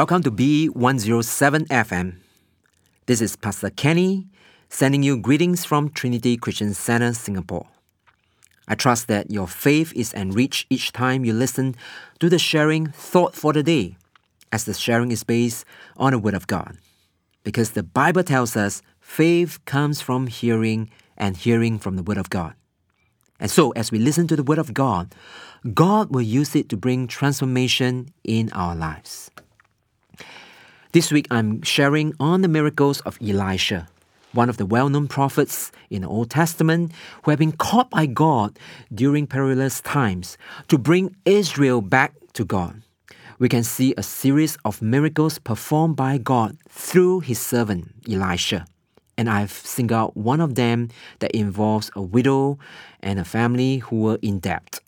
Welcome to B107 FM. This is Pastor Kenny sending you greetings from Trinity Christian Center, Singapore. I trust that your faith is enriched each time you listen to the sharing thought for the day, as the sharing is based on the Word of God. Because the Bible tells us faith comes from hearing and hearing from the Word of God. And so, as we listen to the Word of God, God will use it to bring transformation in our lives. This week, I'm sharing on the miracles of Elisha, one of the well known prophets in the Old Testament who have been called by God during perilous times to bring Israel back to God. We can see a series of miracles performed by God through his servant Elisha. And I've singled out one of them that involves a widow and a family who were in debt.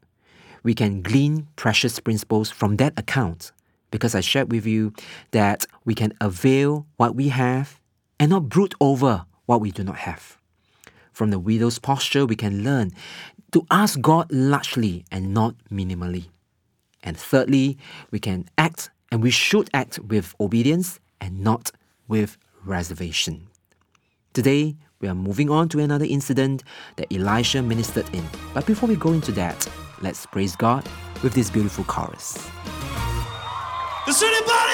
We can glean precious principles from that account because I shared with you that we can avail what we have and not brood over what we do not have. From the widow's posture, we can learn to ask God largely and not minimally. And thirdly, we can act and we should act with obedience and not with reservation. Today, we are moving on to another incident that Elisha ministered in. But before we go into that, let's praise God with this beautiful chorus. Is city on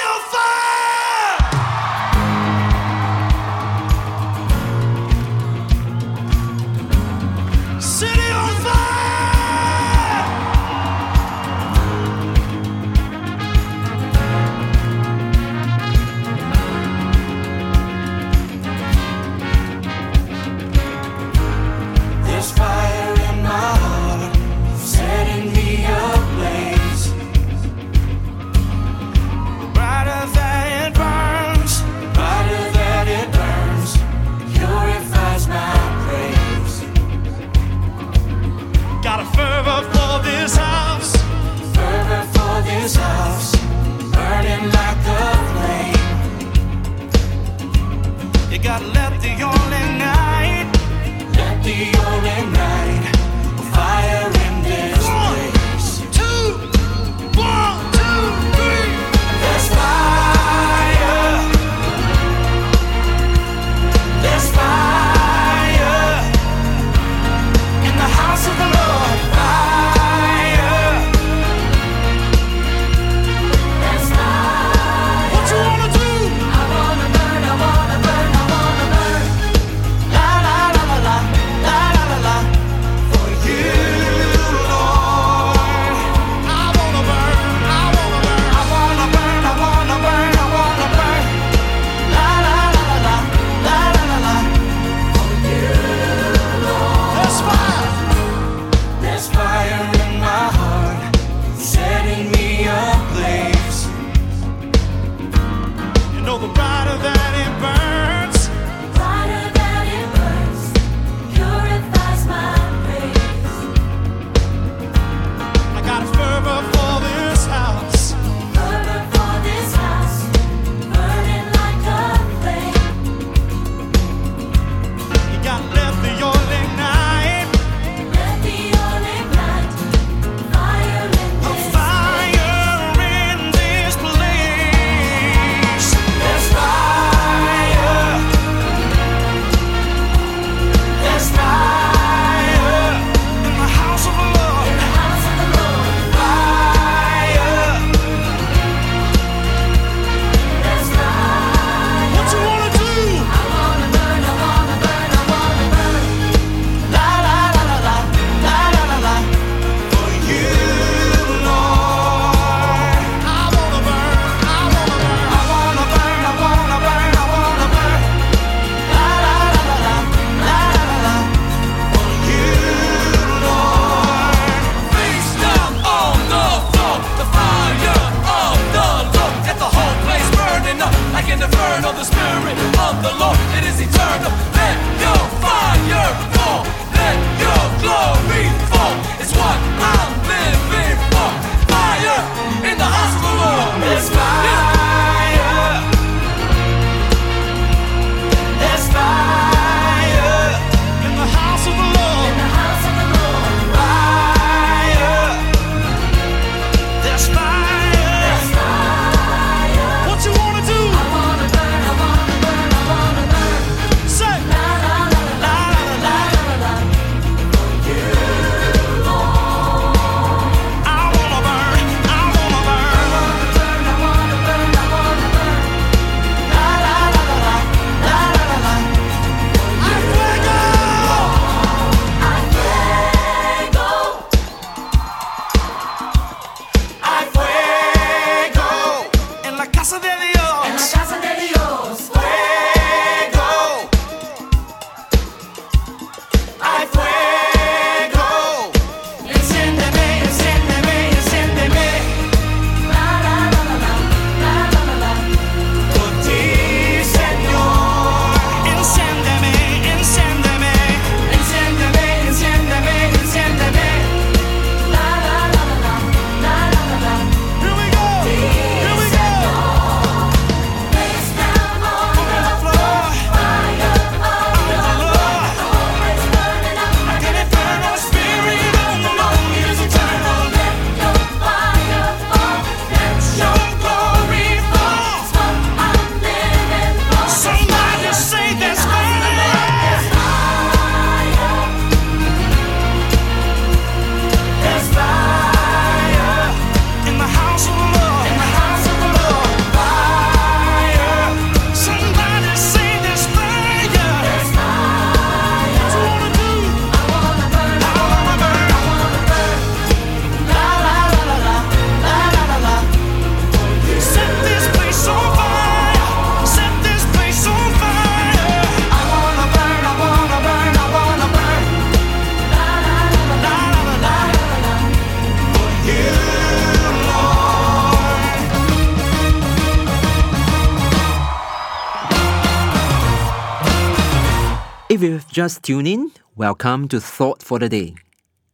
just tuned in, welcome to Thought for the Day.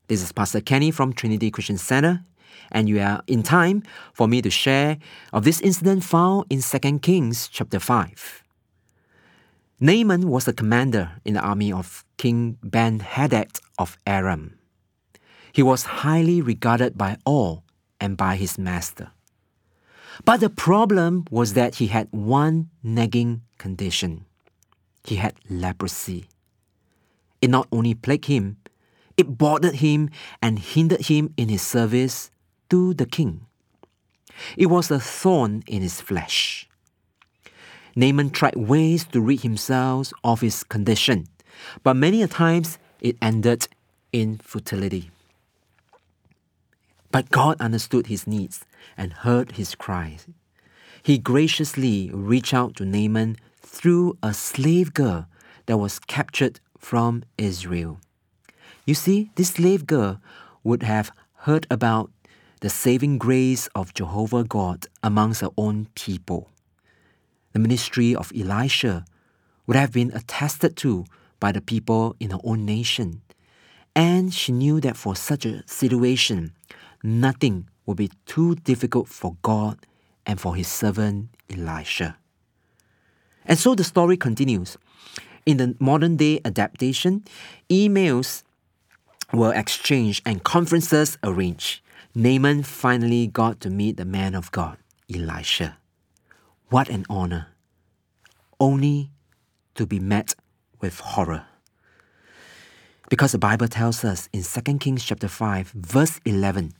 This is Pastor Kenny from Trinity Christian Center, and you are in time for me to share of this incident found in 2 Kings chapter 5. Naaman was the commander in the army of King Ben Hadad of Aram. He was highly regarded by all and by his master. But the problem was that he had one nagging condition he had leprosy. It not only plagued him, it bothered him and hindered him in his service to the king. It was a thorn in his flesh. Naaman tried ways to rid himself of his condition, but many a times it ended in futility. But God understood his needs and heard his cries. He graciously reached out to Naaman through a slave girl that was captured from Israel. You see, this slave girl would have heard about the saving grace of Jehovah God amongst her own people. The ministry of Elisha would have been attested to by the people in her own nation. And she knew that for such a situation, nothing would be too difficult for God and for his servant Elisha. And so the story continues. In the modern day adaptation, emails were exchanged and conferences arranged. Naaman finally got to meet the man of God, Elisha. What an honor! Only to be met with horror. Because the Bible tells us in 2 Kings chapter 5, verse 11,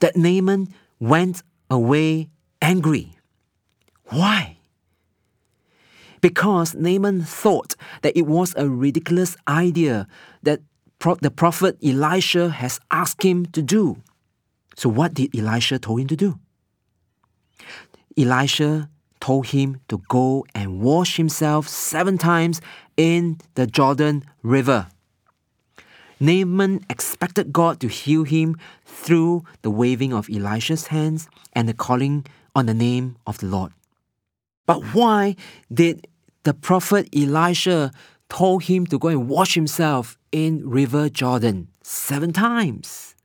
that Naaman went away angry. Why? Because Naaman thought that it was a ridiculous idea that pro- the prophet Elisha has asked him to do. So, what did Elisha told him to do? Elisha told him to go and wash himself seven times in the Jordan River. Naaman expected God to heal him through the waving of Elisha's hands and the calling on the name of the Lord. But why did the prophet Elisha told him to go and wash himself in River Jordan seven times?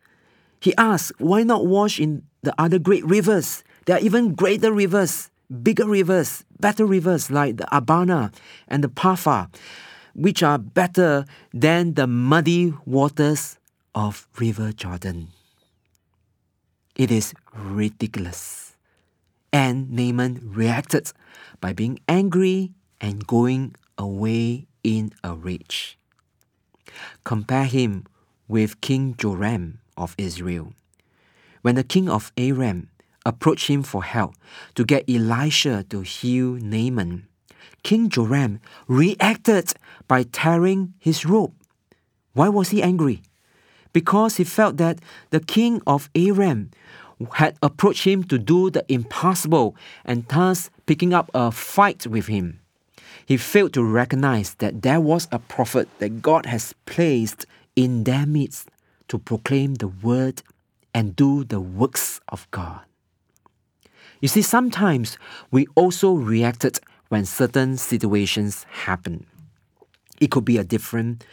He asked, why not wash in the other great rivers? There are even greater rivers, bigger rivers, better rivers like the Abana and the Pharpar which are better than the muddy waters of River Jordan. It is ridiculous. And Naaman reacted by being angry and going away in a rage. Compare him with King Joram of Israel. When the king of Aram approached him for help to get Elisha to heal Naaman, King Joram reacted by tearing his robe. Why was he angry? Because he felt that the king of Aram had approached him to do the impossible and thus picking up a fight with him. He failed to recognize that there was a prophet that God has placed in their midst to proclaim the word and do the works of God. You see, sometimes we also reacted when certain situations happen. It could be a different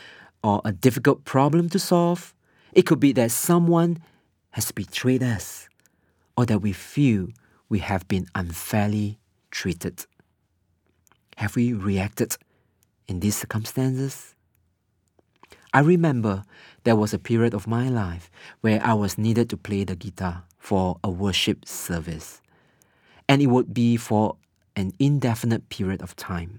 or a difficult problem to solve. It could be that someone has betrayed us or that we feel we have been unfairly treated. Have we reacted in these circumstances? I remember there was a period of my life where I was needed to play the guitar for a worship service. And it would be for an indefinite period of time.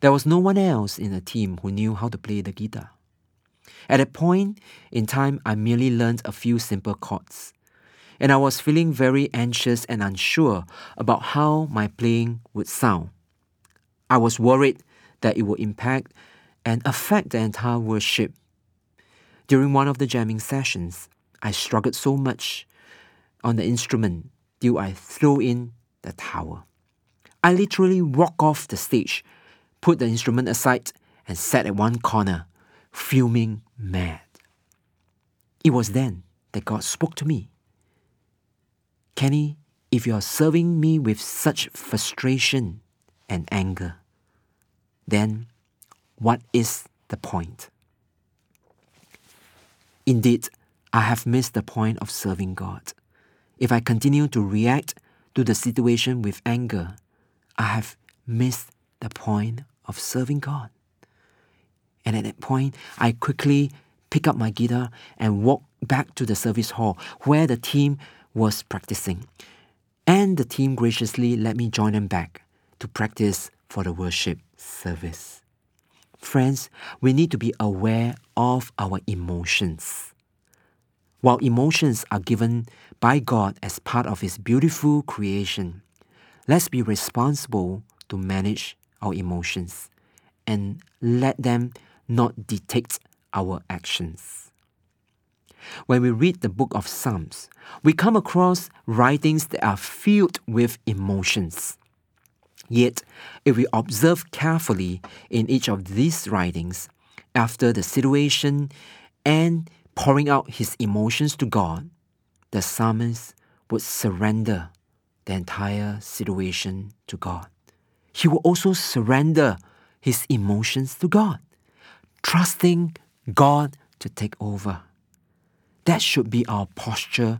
There was no one else in the team who knew how to play the guitar. At that point in time, I merely learned a few simple chords, and I was feeling very anxious and unsure about how my playing would sound. I was worried that it would impact and affect the entire worship. During one of the jamming sessions, I struggled so much on the instrument till I threw in the towel. I literally walked off the stage, put the instrument aside, and sat at one corner, fuming mad. It was then that God spoke to me. Kenny, if you are serving me with such frustration and anger, then what is the point. Indeed, I have missed the point of serving God. If I continue to react to the situation with anger, I have missed the point of serving God. And at that point, I quickly pick up my guitar and walk back to the service hall where the team was practicing. And the team graciously let me join them back to practice for the worship service. Friends, we need to be aware of our emotions. While emotions are given by God as part of His beautiful creation, let's be responsible to manage our emotions and let them not dictate our actions. When we read the book of Psalms, we come across writings that are filled with emotions. Yet, if we observe carefully in each of these writings, after the situation and pouring out his emotions to God, the psalmist would surrender the entire situation to God. He will also surrender his emotions to God, trusting God to take over. That should be our posture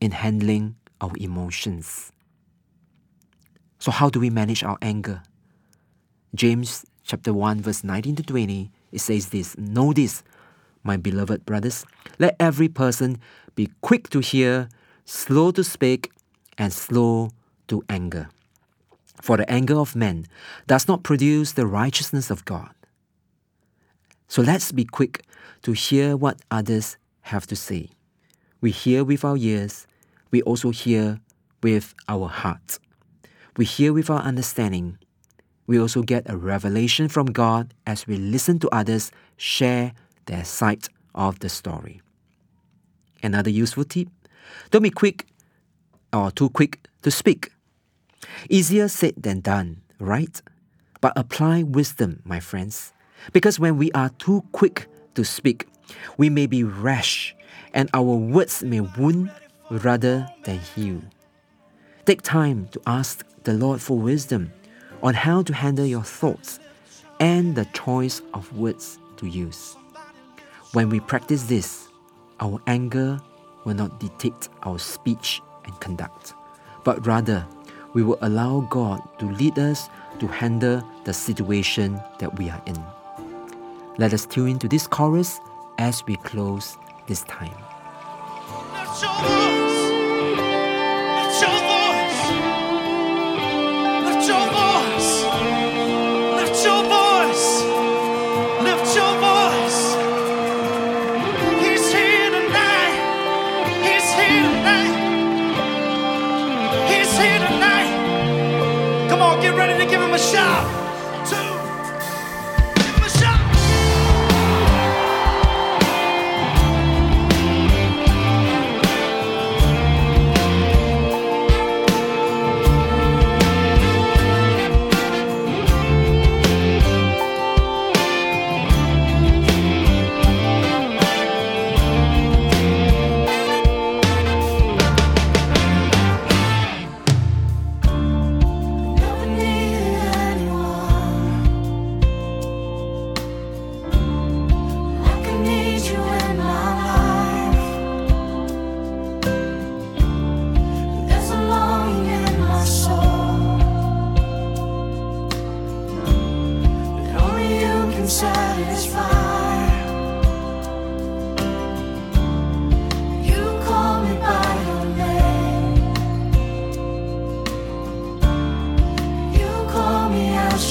in handling our emotions. So, how do we manage our anger? James chapter 1, verse 19 to 20, it says this Know this, my beloved brothers, let every person be quick to hear, slow to speak, and slow to anger. For the anger of men does not produce the righteousness of God. So let's be quick to hear what others have to say. We hear with our ears, we also hear with our hearts. We hear with our understanding. We also get a revelation from God as we listen to others share their side of the story. Another useful tip don't be quick or too quick to speak. Easier said than done, right? But apply wisdom, my friends. Because when we are too quick to speak, we may be rash and our words may wound rather than heal. Take time to ask the Lord for wisdom on how to handle your thoughts and the choice of words to use. When we practice this, our anger will not dictate our speech and conduct, but rather we will allow God to lead us to handle the situation that we are in. Let us tune into this chorus as we close this time.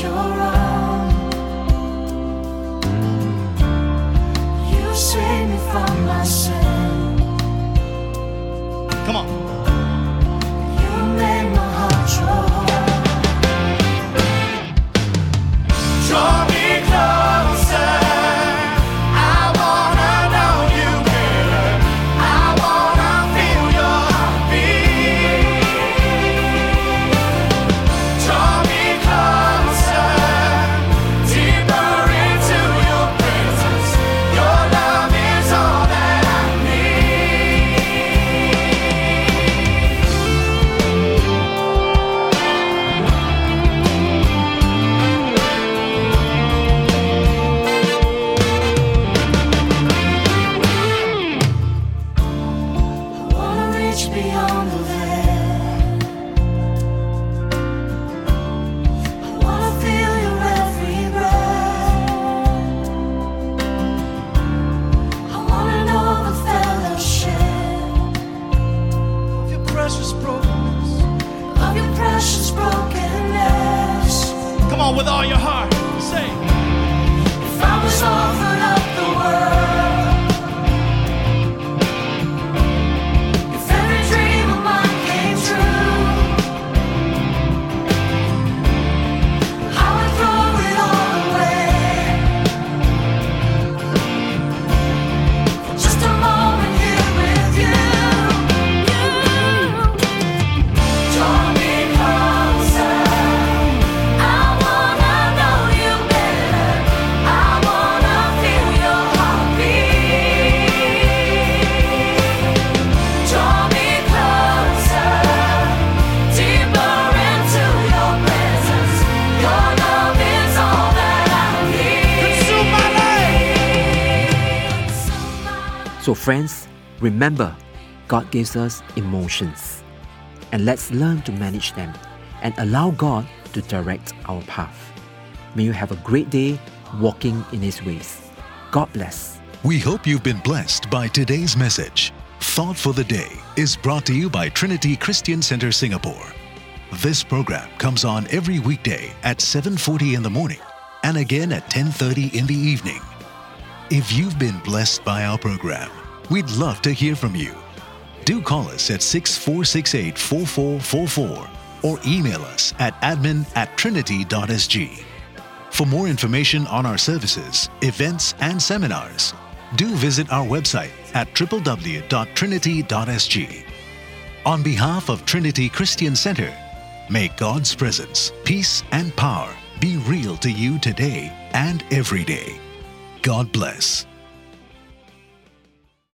주 all your heart. Say, If I was offered So, friends, remember, God gives us emotions. And let's learn to manage them and allow God to direct our path. May you have a great day walking in His ways. God bless. We hope you've been blessed by today's message. Thought for the Day is brought to you by Trinity Christian Center Singapore. This program comes on every weekday at 7:40 in the morning and again at 10:30 in the evening. If you've been blessed by our program, we'd love to hear from you. Do call us at 6468-4444 or email us at admin at trinity.sg. For more information on our services, events, and seminars, do visit our website at www.trinity.sg. On behalf of Trinity Christian Center, may God's presence, peace, and power be real to you today and every day. God bless.